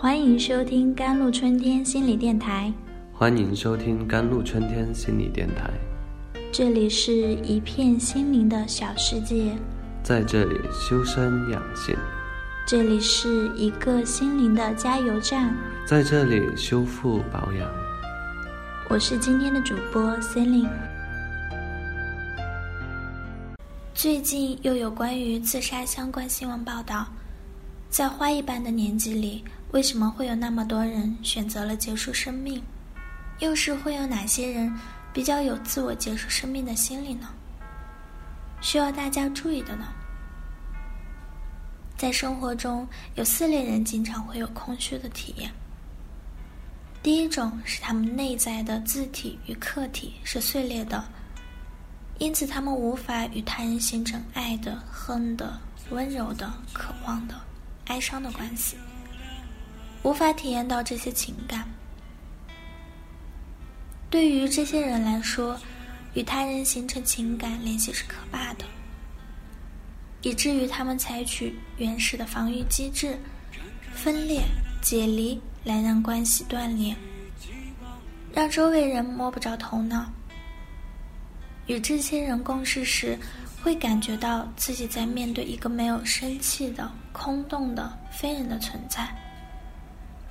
欢迎收听甘露春天心理电台，欢迎收听甘露春天心理电台。这里是一片心灵的小世界，在这里修身养性，这里是一个心灵的加油站，在这里修复保养。我是今天的主播 Celine。最近又有关于自杀相关新闻报道，在花一般的年纪里。为什么会有那么多人选择了结束生命？又是会有哪些人比较有自我结束生命的心理呢？需要大家注意的呢？在生活中有四类人经常会有空虚的体验。第一种是他们内在的自体与客体是碎裂的，因此他们无法与他人形成爱的、恨的、温柔的、渴望的、哀伤的关系。无法体验到这些情感。对于这些人来说，与他人形成情感联系是可怕的，以至于他们采取原始的防御机制——分裂、解离，来让关系断裂，让周围人摸不着头脑。与这些人共事时，会感觉到自己在面对一个没有生气的、空洞的非人的存在。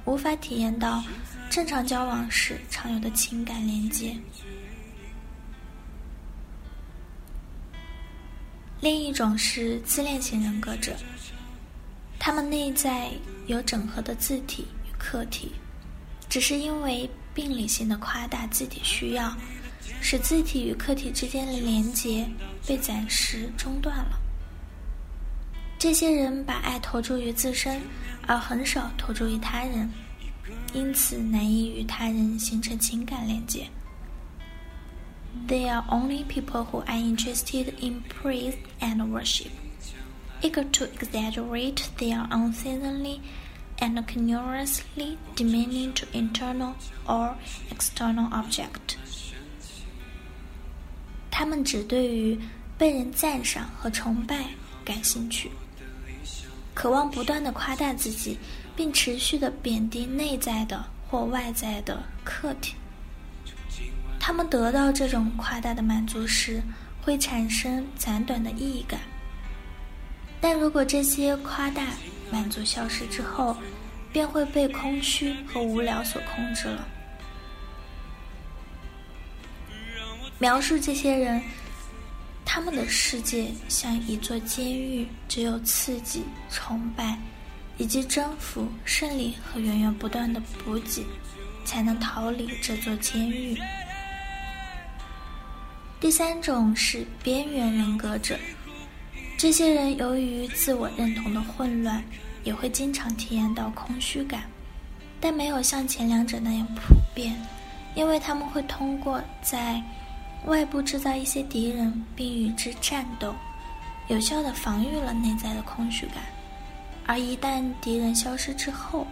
无法体验到正常交往时常有的情感连接。另一种是自恋型人格者，他们内在有整合的自体与客体，只是因为病理性的夸大自体需要，使自体与客体之间的连接被暂时中断了。这些人把爱投注于自身。而很少投注于他人，因此难以与他人形成情感连接。They are only people who are interested in praise and worship, eager to exaggerate their unseasonably and continuously demeaning to internal or external object. 他们只对于被人赞赏和崇拜感兴趣。渴望不断的夸大自己，并持续的贬低内在的或外在的客体。他们得到这种夸大的满足时，会产生暂短的意义感。但如果这些夸大满足消失之后，便会被空虚和无聊所控制了。描述这些人。他们的世界像一座监狱，只有刺激、崇拜，以及征服、胜利和源源不断的补给，才能逃离这座监狱。第三种是边缘人格者，这些人由于自我认同的混乱，也会经常体验到空虚感，但没有像前两者那样普遍，因为他们会通过在。外部制造一些敌人，并与之战斗，有效的防御了内在的空虚感。而一旦敌人消失之后，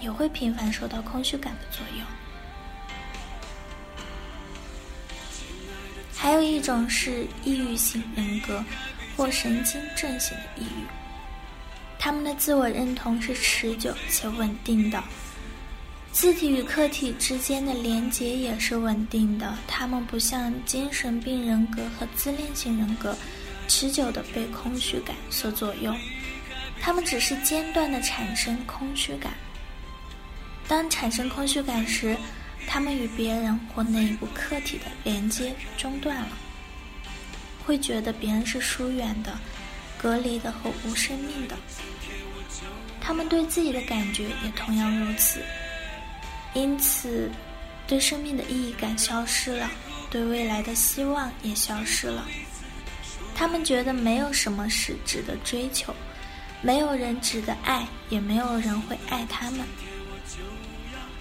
也会频繁受到空虚感的作用。还有一种是抑郁型人格或神经症型的抑郁，他们的自我认同是持久且稳定的。自体与客体之间的连接也是稳定的，他们不像精神病人格和自恋型人格，持久的被空虚感所左右，他们只是间断的产生空虚感。当产生空虚感时，他们与别人或内部客体的连接中断了，会觉得别人是疏远的、隔离的和无生命的。他们对自己的感觉也同样如此。因此，对生命的意义感消失了，对未来的希望也消失了。他们觉得没有什么是值得追求，没有人值得爱，也没有人会爱他们。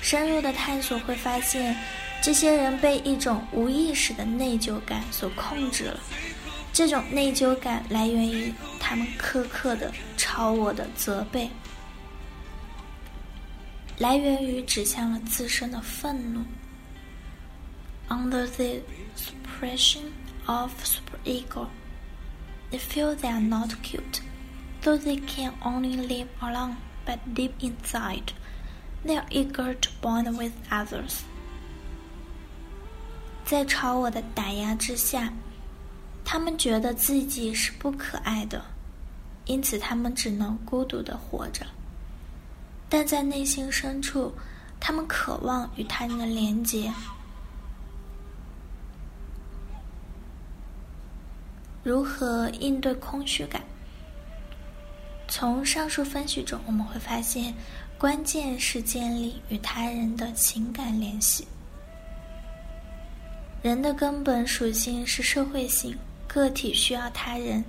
深入的探索会发现，这些人被一种无意识的内疚感所控制了。这种内疚感来源于他们苛刻的超我的责备。来源于指向了自身的愤怒。Under the suppression of superego, they feel they are not cute, though they can only live alone. But deep inside, They are eager to bond with others。在超我的打压之下，他们觉得自己是不可爱的，因此他们只能孤独的活着。但在内心深处，他们渴望与他人的连结。如何应对空虚感？从上述分析中，我们会发现，关键是建立与他人的情感联系。人的根本属性是社会性，个体需要他人。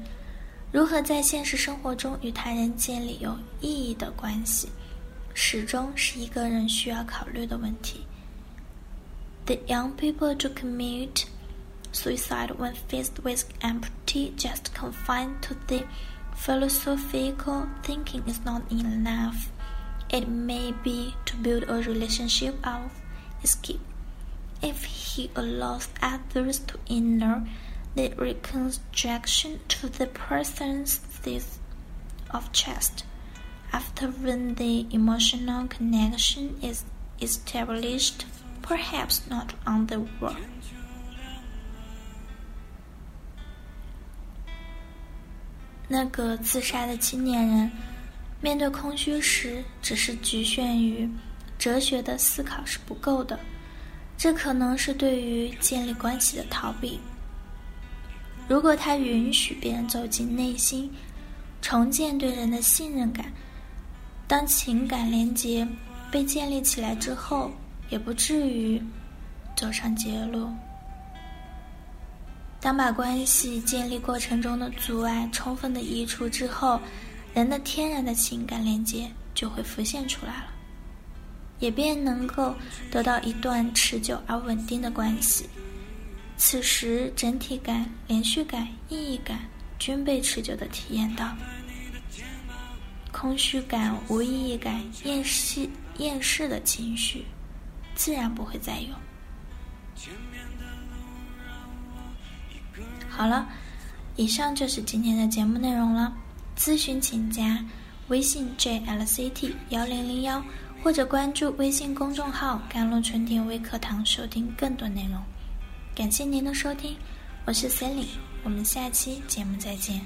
如何在现实生活中与他人建立有意义的关系，始终是一个人需要考虑的问题。The young people to commit suicide when faced with empty, just confined to the philosophical thinking is not enough. It may be to build a relationship of escape. If he allows others to enter the reconstruction to the presence of trust, After when the emotional connection is established, perhaps not on the world. 那个自杀的青年人，面对空虚时，只是局限于哲学的思考是不够的。这可能是对于建立关系的逃避。如果他允许别人走进内心，重建对人的信任感，当情感连接被建立起来之后，也不至于走上绝路。当把关系建立过程中的阻碍充分的移除之后，人的天然的情感连接就会浮现出来了，也便能够得到一段持久而稳定的关系。此时，整体感、连续感、意义感均被持久的体验到，空虚感、无意义感、厌世、厌世的情绪，自然不会再有。好了，以上就是今天的节目内容了。咨询请加微信 jlct 幺零零幺，或者关注微信公众号“甘露春天微课堂”收听更多内容。感谢您的收听，我是 Sally，我们下期节目再见。